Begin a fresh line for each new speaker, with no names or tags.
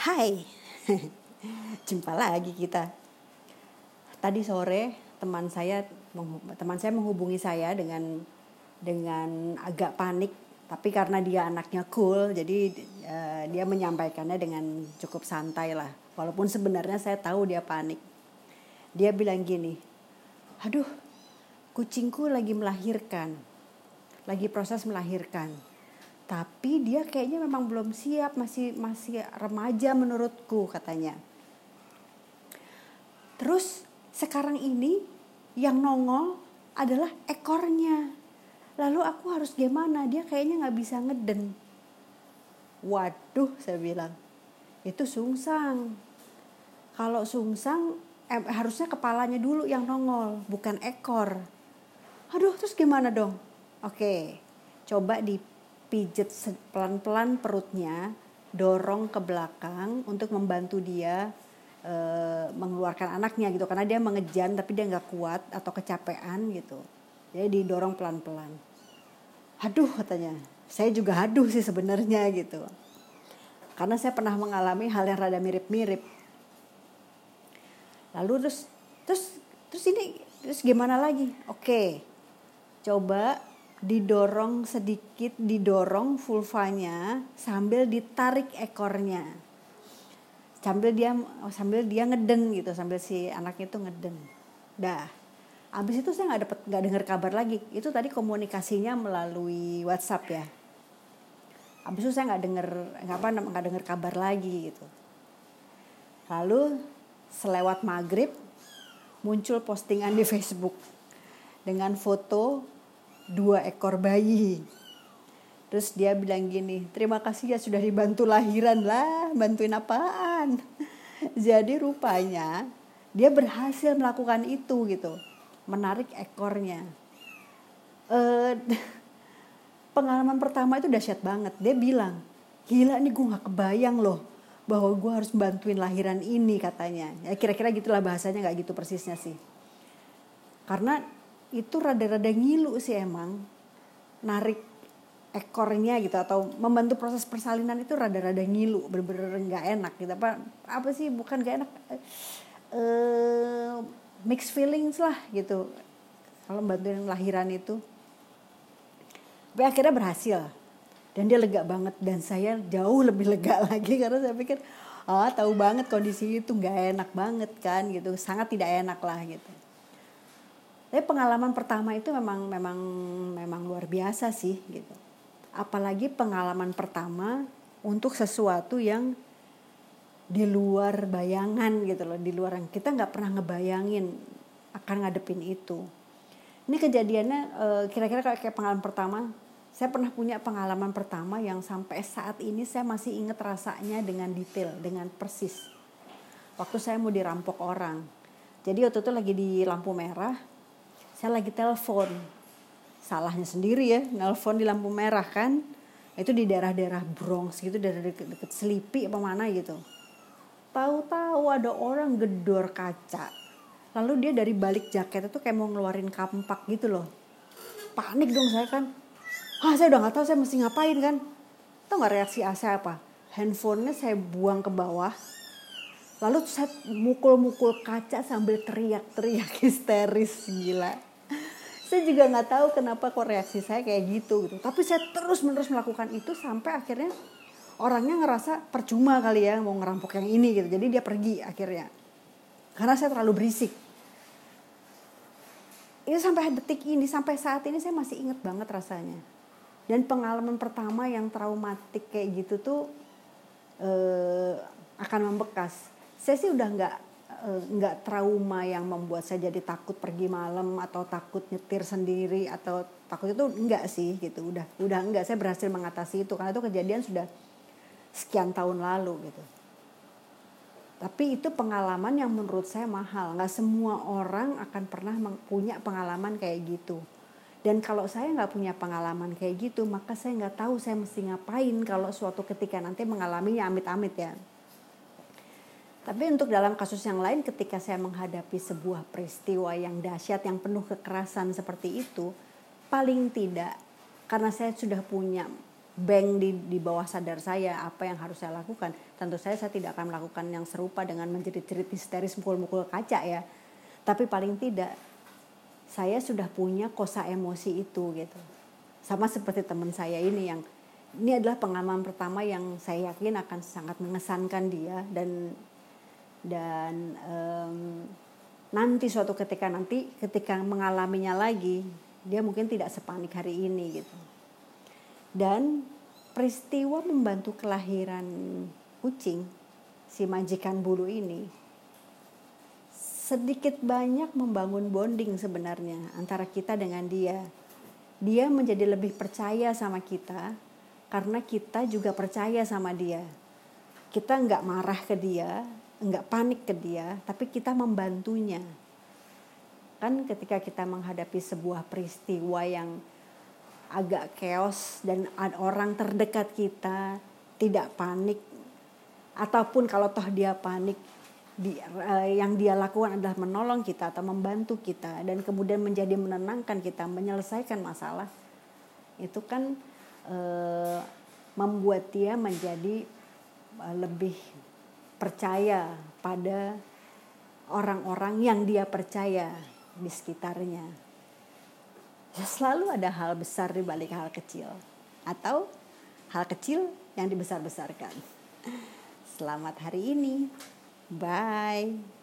Hai, jumpa lagi kita. Tadi sore teman saya teman saya menghubungi saya dengan dengan agak panik, tapi karena dia anaknya cool, jadi uh, dia menyampaikannya dengan cukup santai lah. Walaupun sebenarnya saya tahu dia panik. Dia bilang gini, aduh, kucingku lagi melahirkan, lagi proses melahirkan tapi dia kayaknya memang belum siap masih masih remaja menurutku katanya. Terus sekarang ini yang nongol adalah ekornya. Lalu aku harus gimana? Dia kayaknya nggak bisa ngeden. Waduh saya bilang. Itu sungsang kalau sungsang eh, harusnya kepalanya dulu yang nongol bukan ekor. Aduh terus gimana dong? Oke coba di pijet pelan-pelan perutnya, dorong ke belakang untuk membantu dia e, mengeluarkan anaknya gitu karena dia mengejan tapi dia nggak kuat atau kecapean gitu. Jadi didorong pelan-pelan. Aduh katanya, saya juga aduh sih sebenarnya gitu. Karena saya pernah mengalami hal yang rada mirip-mirip. Lalu terus terus terus ini terus gimana lagi? Oke. Coba didorong sedikit, didorong vulvanya sambil ditarik ekornya. Sambil dia sambil dia ngeden gitu, sambil si anaknya itu ngeden. Dah. Abis itu saya nggak dapat nggak dengar kabar lagi. Itu tadi komunikasinya melalui WhatsApp ya. Abis itu saya nggak dengar nggak apa nggak dengar kabar lagi gitu. Lalu selewat maghrib muncul postingan di Facebook dengan foto dua ekor bayi. Terus dia bilang gini, terima kasih ya sudah dibantu lahiran lah, bantuin apaan? Jadi rupanya dia berhasil melakukan itu gitu, menarik ekornya. Uh, pengalaman pertama itu dahsyat banget. Dia bilang, gila nih gue gak kebayang loh bahwa gue harus bantuin lahiran ini katanya. Ya kira-kira gitulah bahasanya nggak gitu persisnya sih. Karena itu rada-rada ngilu sih emang. Narik ekornya gitu atau membantu proses persalinan itu rada-rada ngilu bener-bener nggak enak gitu. Apa apa sih bukan nggak enak uh, mixed feelings lah gitu. Kalau bantuin lahiran itu. Tapi akhirnya berhasil. Dan dia lega banget. Dan saya jauh lebih lega lagi karena saya pikir ah tahu banget kondisi itu nggak enak banget kan gitu. Sangat tidak enak lah gitu tapi pengalaman pertama itu memang memang memang luar biasa sih gitu. Apalagi pengalaman pertama untuk sesuatu yang di luar bayangan gitu loh, di luar yang kita nggak pernah ngebayangin akan ngadepin itu. Ini kejadiannya eh, kira-kira kayak pengalaman pertama. Saya pernah punya pengalaman pertama yang sampai saat ini saya masih inget rasanya dengan detail, dengan persis. Waktu saya mau dirampok orang. Jadi waktu itu lagi di lampu merah, saya lagi telepon. Salahnya sendiri ya nelpon di lampu merah kan. Itu di daerah-daerah Bronx gitu daerah deket, deket Selipi apa mana gitu. Tahu-tahu ada orang gedor kaca. Lalu dia dari balik jaket itu kayak mau ngeluarin kampak gitu loh. Panik dong saya kan. Ah saya udah nggak tahu saya mesti ngapain kan. Tau nggak reaksi saya apa? Handphonenya saya buang ke bawah. Lalu saya mukul-mukul kaca sambil teriak-teriak histeris gila saya juga nggak tahu kenapa kok reaksi saya kayak gitu gitu. Tapi saya terus menerus melakukan itu sampai akhirnya orangnya ngerasa percuma kali ya mau ngerampok yang ini gitu. Jadi dia pergi akhirnya. Karena saya terlalu berisik. Itu sampai detik ini sampai saat ini saya masih inget banget rasanya. Dan pengalaman pertama yang traumatik kayak gitu tuh eh, akan membekas. Saya sih udah nggak nggak trauma yang membuat saya jadi takut pergi malam atau takut nyetir sendiri atau takut itu enggak sih gitu. Udah udah enggak saya berhasil mengatasi itu karena itu kejadian sudah sekian tahun lalu gitu. Tapi itu pengalaman yang menurut saya mahal. Nggak semua orang akan pernah punya pengalaman kayak gitu. Dan kalau saya nggak punya pengalaman kayak gitu maka saya nggak tahu saya mesti ngapain kalau suatu ketika nanti mengalaminya amit-amit ya tapi untuk dalam kasus yang lain ketika saya menghadapi sebuah peristiwa yang dahsyat yang penuh kekerasan seperti itu, paling tidak karena saya sudah punya bank di di bawah sadar saya apa yang harus saya lakukan tentu saya saya tidak akan melakukan yang serupa dengan menjerit-jerit histeris mukul-mukul kaca ya. Tapi paling tidak saya sudah punya kosa emosi itu gitu. Sama seperti teman saya ini yang ini adalah pengalaman pertama yang saya yakin akan sangat mengesankan dia dan dan um, nanti suatu ketika nanti ketika mengalaminya lagi dia mungkin tidak sepanik hari ini gitu dan peristiwa membantu kelahiran kucing, si majikan bulu ini, sedikit banyak membangun bonding sebenarnya antara kita dengan dia. Dia menjadi lebih percaya sama kita karena kita juga percaya sama dia. Kita nggak marah ke dia, nggak panik ke dia, tapi kita membantunya. Kan ketika kita menghadapi sebuah peristiwa yang agak chaos dan orang terdekat kita tidak panik ataupun kalau toh dia panik di, uh, yang dia lakukan adalah menolong kita atau membantu kita dan kemudian menjadi menenangkan kita menyelesaikan masalah itu kan uh, membuat dia menjadi uh, lebih percaya pada orang-orang yang dia percaya di sekitarnya selalu ada hal besar di balik hal kecil atau hal kecil yang dibesar-besarkan. Selamat hari ini. Bye.